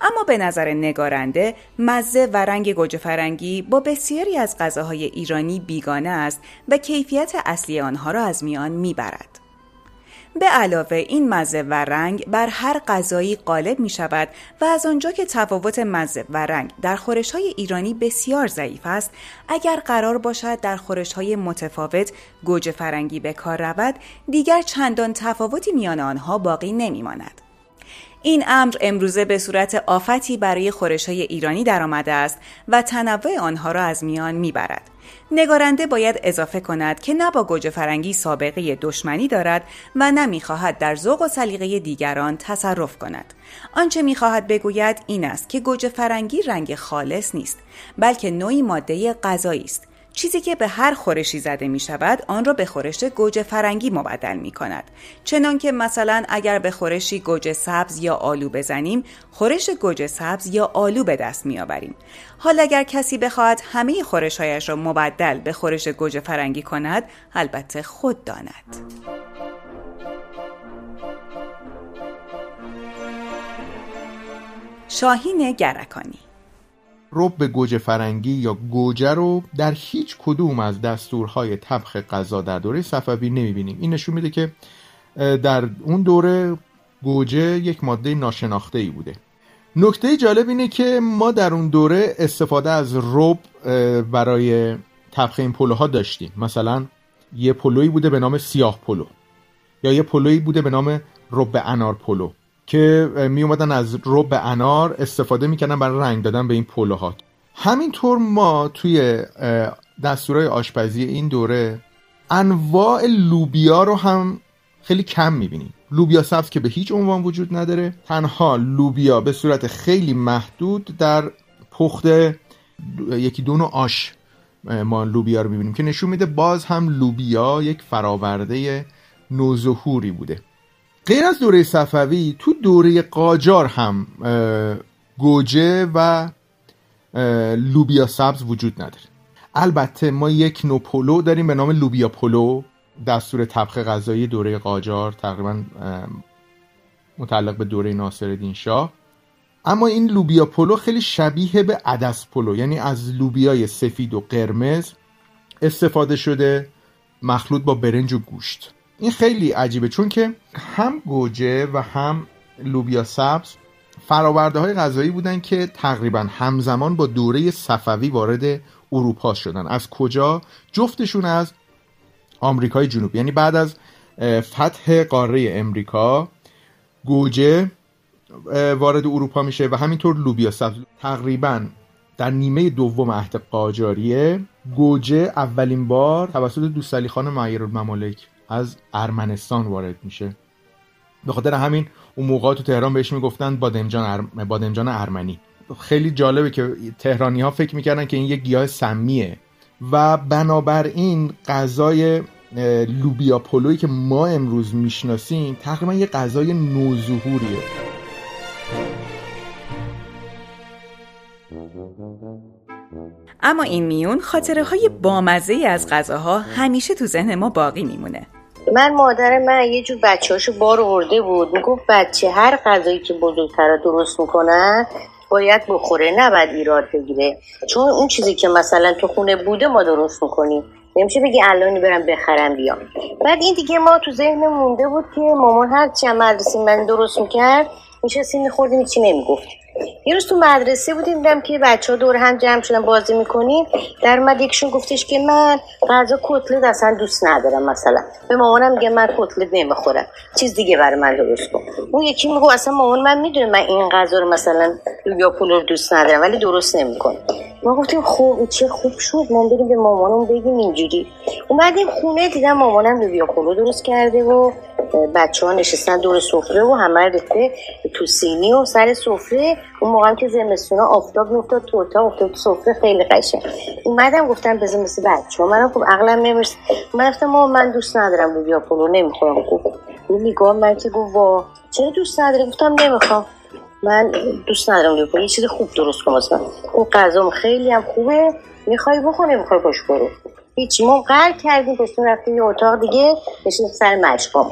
اما به نظر نگارنده مزه و رنگ گوجه فرنگی با بسیاری از غذاهای ایرانی بیگانه است و کیفیت اصلی آنها را از میان می‌برد. به علاوه این مزه و رنگ بر هر غذایی غالب می شود و از آنجا که تفاوت مزه و رنگ در خورش های ایرانی بسیار ضعیف است اگر قرار باشد در خورش های متفاوت گوجه فرنگی به کار رود دیگر چندان تفاوتی میان آنها باقی نمی ماند. این امر امروزه به صورت آفتی برای خورش های ایرانی درآمده است و تنوع آنها را از میان می‌برد. نگارنده باید اضافه کند که نه با گوجه فرنگی سابقه دشمنی دارد و نه می‌خواهد در ذوق و سلیقه دیگران تصرف کند. آنچه می‌خواهد بگوید این است که گوجه فرنگی رنگ خالص نیست بلکه نوعی ماده غذایی است چیزی که به هر خورشی زده می شود آن را به خورش گوجه فرنگی مبدل می کند چنان که مثلا اگر به خورشی گوجه سبز یا آلو بزنیم خورش گوجه سبز یا آلو به دست می آوریم حال اگر کسی بخواهد همه خورشهایش را مبدل به خورش گوجه فرنگی کند البته خود داند. شاهین گرکانی رب گوجه فرنگی یا گوجه رو در هیچ کدوم از دستورهای طبخ غذا در دوره صفوی نمی‌بینیم. این نشون میده که در اون دوره گوجه یک ماده ناشناخته ای بوده. نکته جالب اینه که ما در اون دوره استفاده از رب برای طبخ این پلوها داشتیم. مثلا یه پلویی بوده به نام سیاه پلو یا یه پلویی بوده به نام رب انار پلو. که می اومدن از رب انار استفاده می‌کنن برای رنگ دادن به این پلوها همینطور ما توی دستورهای آشپزی این دوره انواع لوبیا رو هم خیلی کم می‌بینیم. لوبیا سبز که به هیچ عنوان وجود نداره. تنها لوبیا به صورت خیلی محدود در پخت یکی دو نوع آش ما لوبیا رو می‌بینیم که نشون میده باز هم لوبیا یک فراورده نوظهوری بوده. غیر از دوره صفوی تو دوره قاجار هم گوجه و لوبیا سبز وجود نداره. البته ما یک نوع پلو داریم به نام لوبیا پلو دستور طبخ غذایی دوره قاجار تقریبا متعلق به دوره ناصر شاه. اما این لوبیا پلو خیلی شبیه به عدس پلو یعنی از لوبیای سفید و قرمز استفاده شده مخلوط با برنج و گوشت. این خیلی عجیبه چون که هم گوجه و هم لوبیا سبز فراورده های غذایی بودن که تقریبا همزمان با دوره صفوی وارد اروپا شدن. از کجا؟ جفتشون از آمریکای جنوبی یعنی بعد از فتح قاره امریکا گوجه وارد اروپا میشه و همینطور لوبیا سبز. تقریبا در نیمه دوم عهد قاجاریه گوجه اولین بار توسط دوستعلی خان معیر الممالک از ارمنستان وارد میشه. به خاطر همین اون موقع تو تهران بهش می‌گفتن بادمجان, ار... بادمجان ارمنی. خیلی جالبه که تهرانی ها فکر می‌کردن که این یک گیاه سمیه و بنابراین غذای لوبیا پلویی که ما امروز می‌شناسیم تقریبا یه غذای نوظهوریه. اما این میون خاطره های بامزه از غذاها همیشه تو ذهن ما باقی میمونه. من مادر من یه جور بچه هاشو بار ورده بود. می‌گفت بچه هر غذایی که بزرگتر درست می‌کنن باید بخوره نباید ایراد بگیره. چون اون چیزی که مثلا تو خونه بوده ما درست می‌کنیم. نمیشه بگی الانی برم بخرم بیام. بعد این دیگه ما تو ذهن مونده بود که مامان هر چی مدرسه من درست می‌کرد میشستیم میخوردیم چی نمی‌گفتیم یه روز تو مدرسه بودیم دیدم که بچه ها دور هم جمع شدن بازی می‌کنیم. در اومد یکشون گفتش که من غذا کتلت اصلا دوست ندارم مثلا. به مامانم میگه من کتلت نمی‌خورم. چیز دیگه برای من درست کن. اون یکی میگه اصلا مامان من می‌دونه من این غذا رو مثلا لوبیا پلو دوست ندارم ولی درست نمی‌کنه. ما گفتیم خوب چه خوب شد. ما بریم به مامانم بگیم اینجوری. اومدیم خونه دیدم مامانم لوبیا پلو درست کرده و بچه ها نشستن دور سفره و همه ریخته. تو سینی و سر سفره. اون موقع که زمستونا آفتاب میافتاد تو اتاق افتاد تو سفره خیلی قشنگ. اومدم گفتم بزن مثل بچه منم خب عقلم نمیرس من گفتم من دوست ندارم لوبیا پلو نمی‌خورم. اون نگاه من که گفت وا. چرا دوست نداری گفتم نمی‌خوام. من دوست ندارم لوبیا یه چیز خوب درست کنم مثلا اون غذام خیلی هم خوبه. می‌خوای بخور نمی‌خوای باش برو هیچی. ما قرار کردیم پشتون رفتیم یه اتاق دیگه. نشیم سر مشقام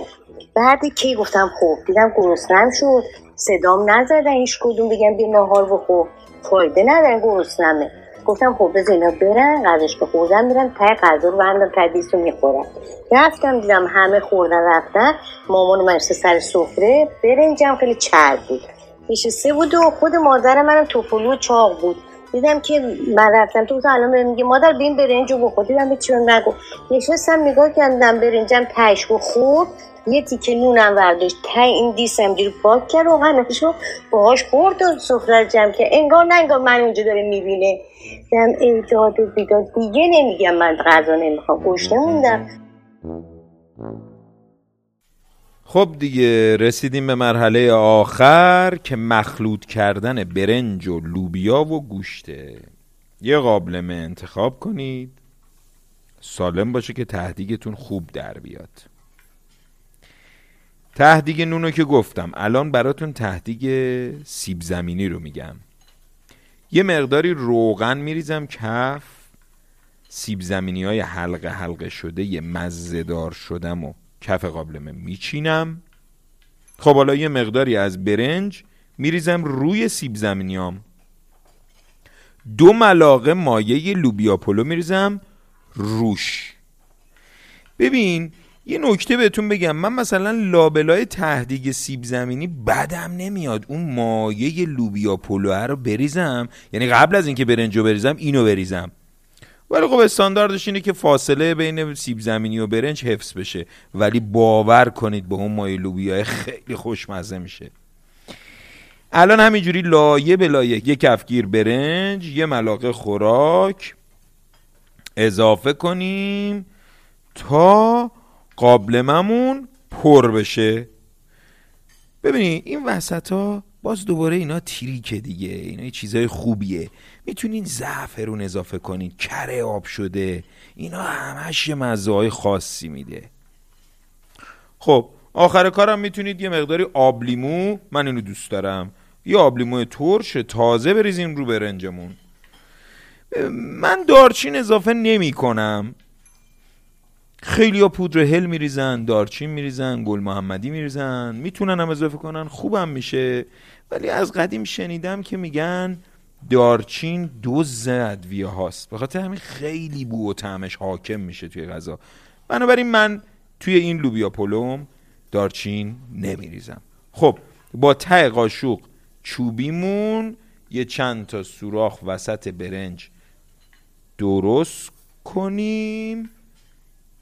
بعد کی گفتم خوب دیدم گرسنم شد. صدام نزدن هیچ کدوم. بگم بیا نهار بخور. فایده ندارن گرسنمه گفتم خب بذار اینا برن غذاش که خوردن میرن تای غذا رو بردم تدیس رو می‌خورن. رفتم دیدم همه خوردن رفتن. مامان من سر سفره برنجم خیلی چرب بود. نشسته بود و خود مادر منم توپلو چاق بود. دیدم که من رفتم تو الان بهم میگه مادر بین برنج رو بخور. دیدم به چون نگو نشستم نگاه کردم برنجم تش خورد. یه تیکه نونم ورداشت تا این دیسم رو پاک کرد و هنشو باهاش خورد و سفره جمع که انگار نه انگار من اونجا داره می‌بینه. دم ایجاد بیداد. دیگه نمیگم من غذا نمی‌خوام. گوشته موندم. خب دیگه رسیدیم به مرحله آخر که مخلوط کردن برنج و لوبیا و گوشته. یه قابلمه انتخاب کنید. سالم باشه که تهدیگتون خوب در بیاد. تهدیگ نونو که گفتم. الان براتون تهدیگ سیب زمینی رو میگم. یه مقداری روغن میریزم کف. سیب زمینی های حلقه حلقه شده یه مزدار شدم و کف قابلمه میچینم. خب حالا یه مقداری از برنج میریزم روی سیب زمینیام. دو ملاقه مایه لوبیا پلو میریزم روش. ببین یه نکته بهتون بگم من مثلا لابلای تهدیگ سیب زمینی بدم نمیاد. اون مایه لوبیا پلو رو بریزم یعنی قبل از اینکه برنجو بریزم اینو بریزم. ولی خب استانداردش اینه که فاصله بین سیب زمینی و برنج حفظ بشه. ولی باور کنید با اون مایه لوبیا خیلی خوشمزه میشه. الان همینجوری لایه به لایه یه کفگیر برنج یه ملاقه خوراک. اضافه کنیم تا قابلممون پر بشه. ببینید این وسط ها باز دوباره اینا تریکه دیگه اینا چیزای خوبیه. می‌تونین زعفرون اضافه کنین کره آب شده اینا همش یه مزه خاصی میده. خب آخر کارم می‌تونید یه مقداری آب لیمو من اینو دوست دارم. یه آب لیمو ترش تازه بریزین رو برنجمون. من دارچین اضافه نمی کنم خیلی ها پودر هل میریزن دارچین میریزن گل محمدی میریزن می‌تونن هم اضافه کنن خوبم میشه. ولی از قدیم شنیدم که میگن دارچین دوز ادویه هاست. به خاطر همین خیلی بو و طعمش حاکم میشه توی غذا. بنابراین من توی این لوبیا پلوم دارچین نمیریزم. خب با ته قاشق چوبیمون یه چند تا سوراخ وسط برنج درست کنیم.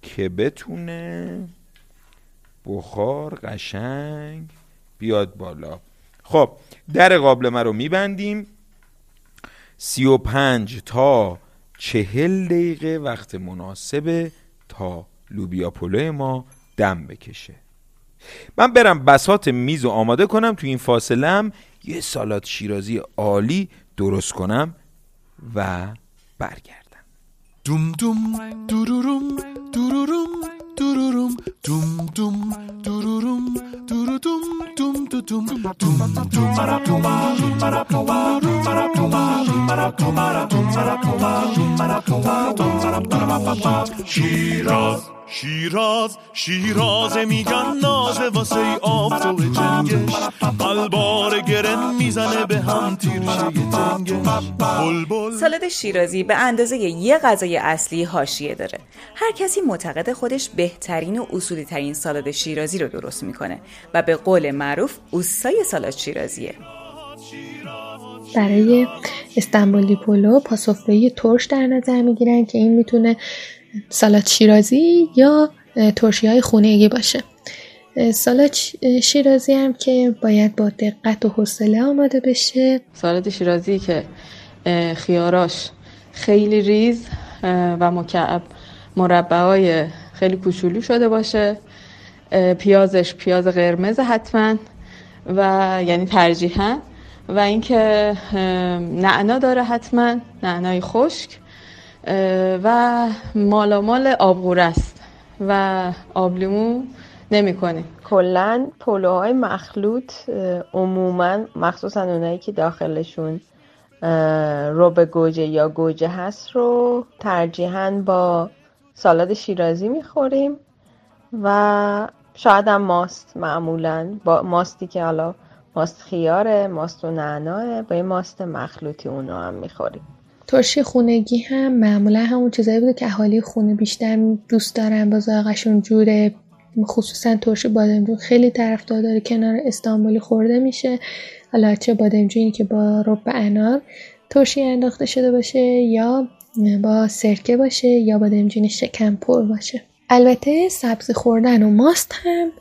که بتونه بخار قشنگ بیاد بالا. خب در قابلمه رو میبندیم. سی و پنج تا چهل دقیقه وقت مناسبه تا لوبیا پلو ما دم بکشه. من برم بسات میز رو آماده کنم. تو این فاصله هم یه سالات شیرازی عالی درست کنم و برگردم. دوم دوم دوروروم دوروروم دوروروم دوم دوم دوروروم دورودوم دوم دوم دوم شیراز شیراز شیراز میگن نازه واسه ای آفتاب جنگش. قلبار گرن می‌زنه به هم تیرشه بلبل. سالاد شیرازی به اندازه یه غذای اصلی حاشیه داره. هر کسی معتقد خودش بهترین و اصولی ترین سالاد شیرازی رو درست می‌کنه و به قول معروف اوستای سالاد شیرازیه. برای استانبولی پلو پاسوفه‌ای ترش در نظر می‌گیرن که این می‌تونه سالاد شیرازی یا ترشی های خونگی باشه. سالاد شیرازی هم که باید با دقت و حوصله آماده بشه. سالاد شیرازی که خیاراش خیلی ریز و مکعب مربع های خیلی کوچولو شده باشه. پیازش پیاز قرمز حتما. و یعنی ترجیحاً. و اینکه نعنا داره حتما نعنای خشک. و مالامال آبغوره است. و آبلیمو نمی کنیم کلا پلوهای مخلوط عموما مخصوصا اونایی که داخلشون روب گوجه یا گوجه هست رو ترجیحاً با سالاد شیرازی می‌خوریم و شاید هم ماست معمولا. با ماستی که حالا ماست خیاره ماست و نعناه با یه ماست مخلوطی اونو هم می‌خوریم. ترشی خونگی هم معمولا همون چیزایی بوده که اهالی خونه بیشتر دوست دارن با ذائقه‌شون جوره خصوصا ترشی بادمجون خیلی طرفدار داره کنار استانبولی خورده میشه. حالا چه بادمجونی که با رب انار ترشی انداخته شده باشه یا با سرکه باشه یا بادمجونی شکم پر باشه البته سبزی خوردن و ماست هم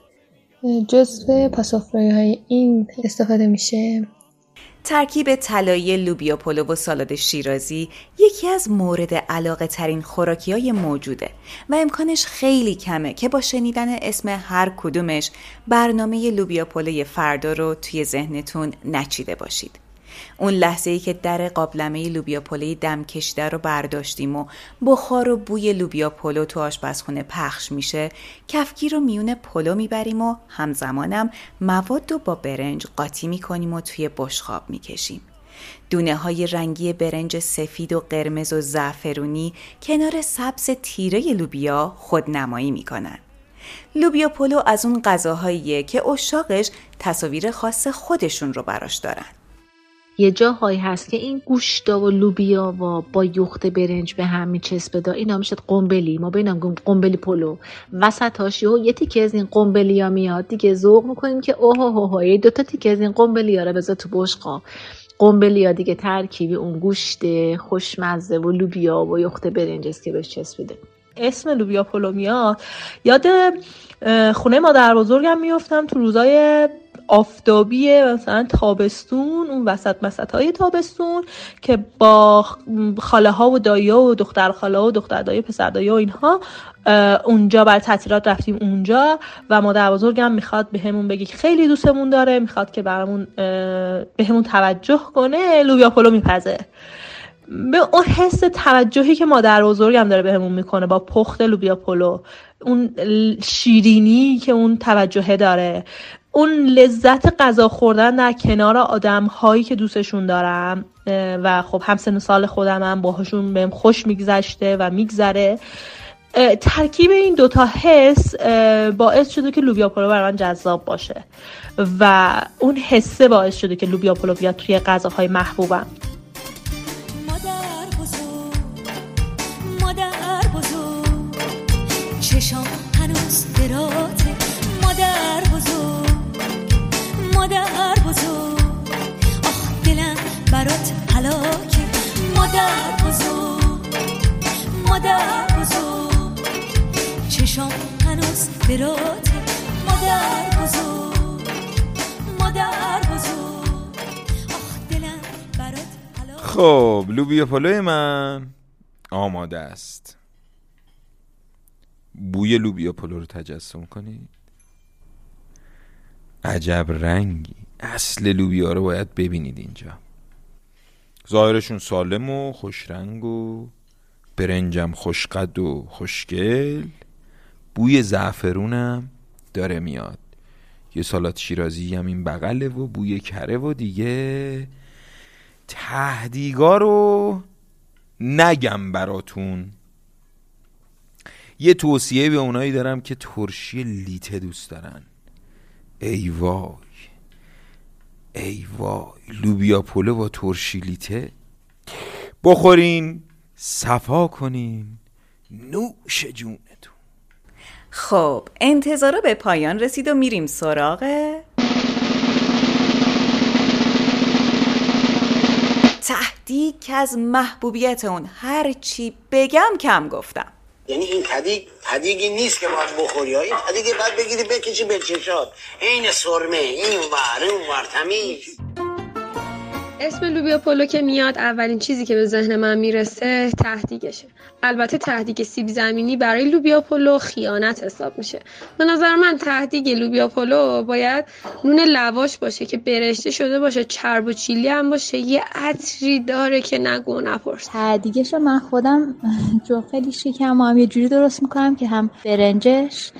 جزو پاسخگویی های این استفاده میشه ترکیب طلایی لوبیا پلو و سالاد شیرازی یکی از مورد علاقه ترین خوراکی های موجوده و امکانش خیلی کمه که با شنیدن اسم هر کدومش برنامه لوبیا پلوی فردا رو توی ذهنتون نچیده باشید. اون لحظه ای که در قابلمه لوبیا پلوی دم کشیده رو برداشتیم و بخار و بوی لوبیا پلو تو آشپزخونه پخش میشه کفگیر رو میون پلو می‌بریم و همزمانم مواد رو با برنج قاطی می‌کنیم و توی بشقاب می‌کشیم دونه های رنگی برنج سفید و قرمز و زعفرونی کنار سبز تیره لوبیا خودنمایی می‌کنن. لوبیا پلو از اون غذاهاییه که عشاقش تصاویر خاص خودشون رو براش دارن. یه جاهایی هست که این گوشتا و لوبیا و با یخت برنج به هم میچسبه اینا میشه قنبلی. ما بینم قنبلی پلو. وسطاش یه تیکه از این قنبلی ها میاد. دیگه ذوق می‌کنیم که اوه اوه اوه دو تا تیکه از این قنبلی ها رو بذار تو بشقا. قنبلی ها دیگه ترکیبی اون گوشت خوشمزه و لوبیا و یخت برنج است که بهش چسبیده. اسم لوبیا پلو میاد. یاد خونه مادر بزرگم میفتم تو روزای آفتابی مثلا تابستون اون وسط مسط های تابستون که با خاله ها و دایی و دختر خاله و دختر دایی پسر دایی و اینها اونجا بر تعطیلات رفتیم اونجا و مادر بزرگم می‌خواد به همون بگی که خیلی دوستمون داره می‌خواد که برامون به همون توجه کنه لوبیا پلو میپزه. به اون حس توجهی که مادر بزرگم داره بهمون می‌کنه با پخت لوبیا پلو اون شیرینی که اون توجهه داره. اون لذت غذا خوردن در کنار آدم هایی که دوستشون دارم و خب هم سن سال خودم هم باهاشون بهم خوش میگذشته و میگذره. ترکیب این دوتا حس باعث شده که لوبیا پلو برای من جذاب باشه و اون حسه باعث شده که لوبیا پلو بیاد توی غذاهای محبوبم. چشام هنوز درات مادر بزرگ. مادر بزرگ برات حلاکه مادر بزرگ. مادر بزرگ. چشام هنوز براته مادر بزرگ. مادر بزرگ. آخ دلم برات خب لوبیا پلوی من آماده است. بوی لوبیا پلو رو تجسم کنید عجب رنگی. اصل لوبیا رو باید ببینید اینجا. ظاهرشون سالم و خوشرنگ و برنجم خوشقد و خوشگل. بوی زعفرونم داره میاد. یه سالات شیرازی هم این بغله و بوی کره و دیگه تهدیگا رو نگم براتون. یه توصیه به اونایی دارم که ترشی لیته دوست دارن. ای وای ای وای لوبیا پلو با ترشی لیته بخورین صفا کنین نوش جونتون. خب انتظارا به پایان رسید و میریم سراغ. تهدیگ که از محبوبیت اون هر چی بگم کم گفتم. یعنی این تهدیگ تهدیگی نیست که باید بخوری این تهدیگ باید بگیری بکشی به چشات. عین سرمه این ور اون ور تمیز. اسم لوبیا پلو که میاد اولین چیزی که به ذهن من می‌رسه تهدیگشه. البته تهدیگ سیب زمینی برای لوبیا پلو خیانت حساب میشه. به نظر من تهدیگ لوبیا پلو باید نون لواش باشه که برشته شده باشه چرب و چیلی هم باشه. یه عطری داره که نگو نپرس. تهدیگش من خودم چون خیلی شیکم هم یه جوری درست می‌کنم که هم برنجش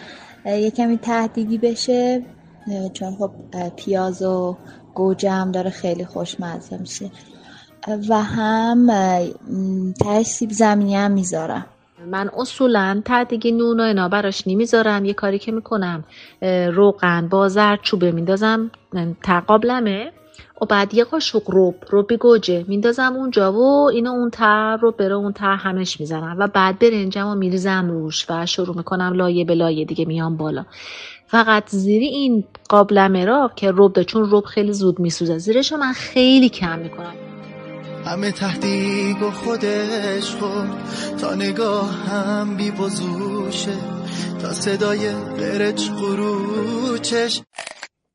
یه کمی تهدیگی بشه. چون خب پیاز و گوجه هم داره خیلی خوشمزه میشه. و هم تهش سیب زمینی هم می‌ذارم. من اصولا تهدیگ نون و اینا براش نمی‌ذارم. یه کاری که می‌کنم روغن با زردچوبه میندازم. تقابلمه. و بعد یه قاشق روب روبی گوجه میندازم اونجا و اینو اون تر رو بره اون تر همش می‌زنم. و بعد برنجم و میریزم روش و شروع می‌کنم لایه به لایه دیگه میام بالا. فقط زیری این قابلمه را که ده چون روب خیلی زود میسوزه. زیرش من خیلی کم می‌کنم. همه تهدیگ و خودش خورد. تا نگاه هم بی بزوشه. تا صدای برچ قروچش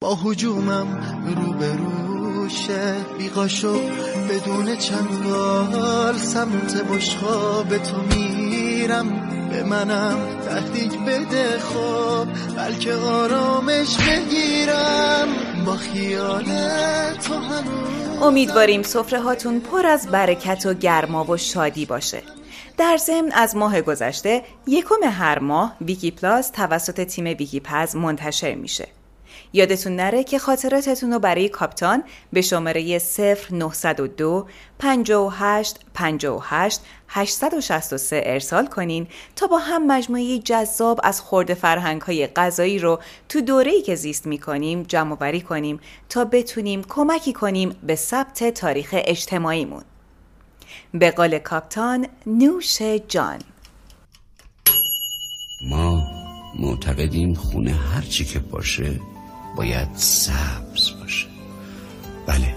با حجومم رو به روشه. بیقاشو بدون چنگال سمت بشقاب تو میرم. به منم تهدیگ بده خب بلکه آرامش بگیرم. با خیال تو هنوز امیدواریم سفره هاتون پر از برکت و گرما و شادی باشه. در ضمن از ماه گذشته یکم هر ماه ویکی پلاس توسط تیم ویکی پز منتشر میشه. یادتون نره که خاطراتتون رو برای کاپتان به شماره 0902 58 58 863 ارسال کنین تا با هم مجموعه جذاب از خورده فرهنگ های غذایی رو تو دوره‌ای که زیست می‌کنیم جمع وری کنیم تا بتونیم کمکی کنیم به ثبت تاریخ اجتماعیمون. به قول کاپتان نوش جان ما معتقدیم خونه هرچی که باشه باید سبز باشه بله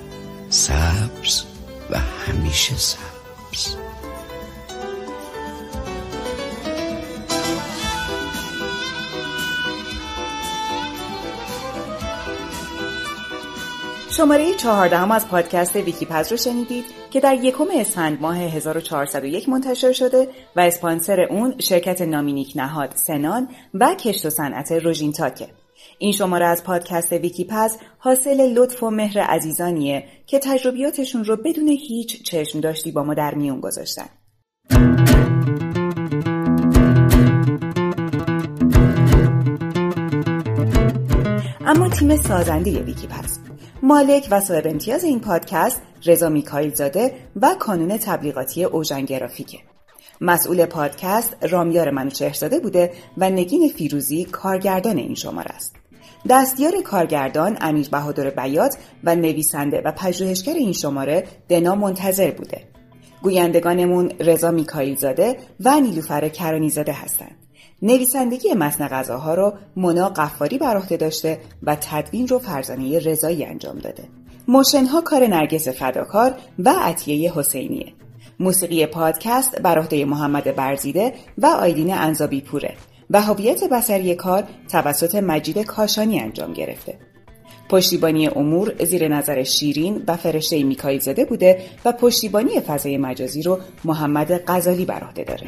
سبز و همیشه سبز شماره چهاردهم از پادکست ویکی پز رو شنیدید که در یکم اسفند ماه 1401 منتشر شده و اسپانسر اون شرکت نامینیک نهاد سنان و کشت و صنعت روژین تاکه. این شماره از پادکست ویکی پز حاصل لطف و مهر عزیزانیه که تجربیاتشون رو بدون هیچ چشم داشتی با ما در میون گذاشتن. اما تیم سازنده ویکی پز مالک و صاحب امتیاز این پادکست رضا میکایل زاده و کانون تبلیغاتی اوژن گرافیکه. مسئول پادکست رامیار منوچهرزاده بوده و نگین فیروزی کارگردان این شماره است. دستیار کارگردان امیر بهادر بیات و نویسنده و پژوهشگر این شماره دنا منتظر بوده. گویندگانمون رضا میکایل زاده و نیلوفر کرانی زاده هستند. نویسندگی متن غذاها رو مونا قفاری بر عهده داشته و تدوین رو فرزانه رضایی انجام داده. موشنها کار نرگس فداکار و عطیه حسینیه موسیقی پادکست بر عهده محمد برزیده و آیدین انزابی پوره و هویت بسری کار توسط مجید کاشانی انجام گرفته. پشتیبانی امور زیر نظر شیرین و فرشته میکایل زده بوده و پشتیبانی فضای مجازی رو محمد غزالی بر عهده داره.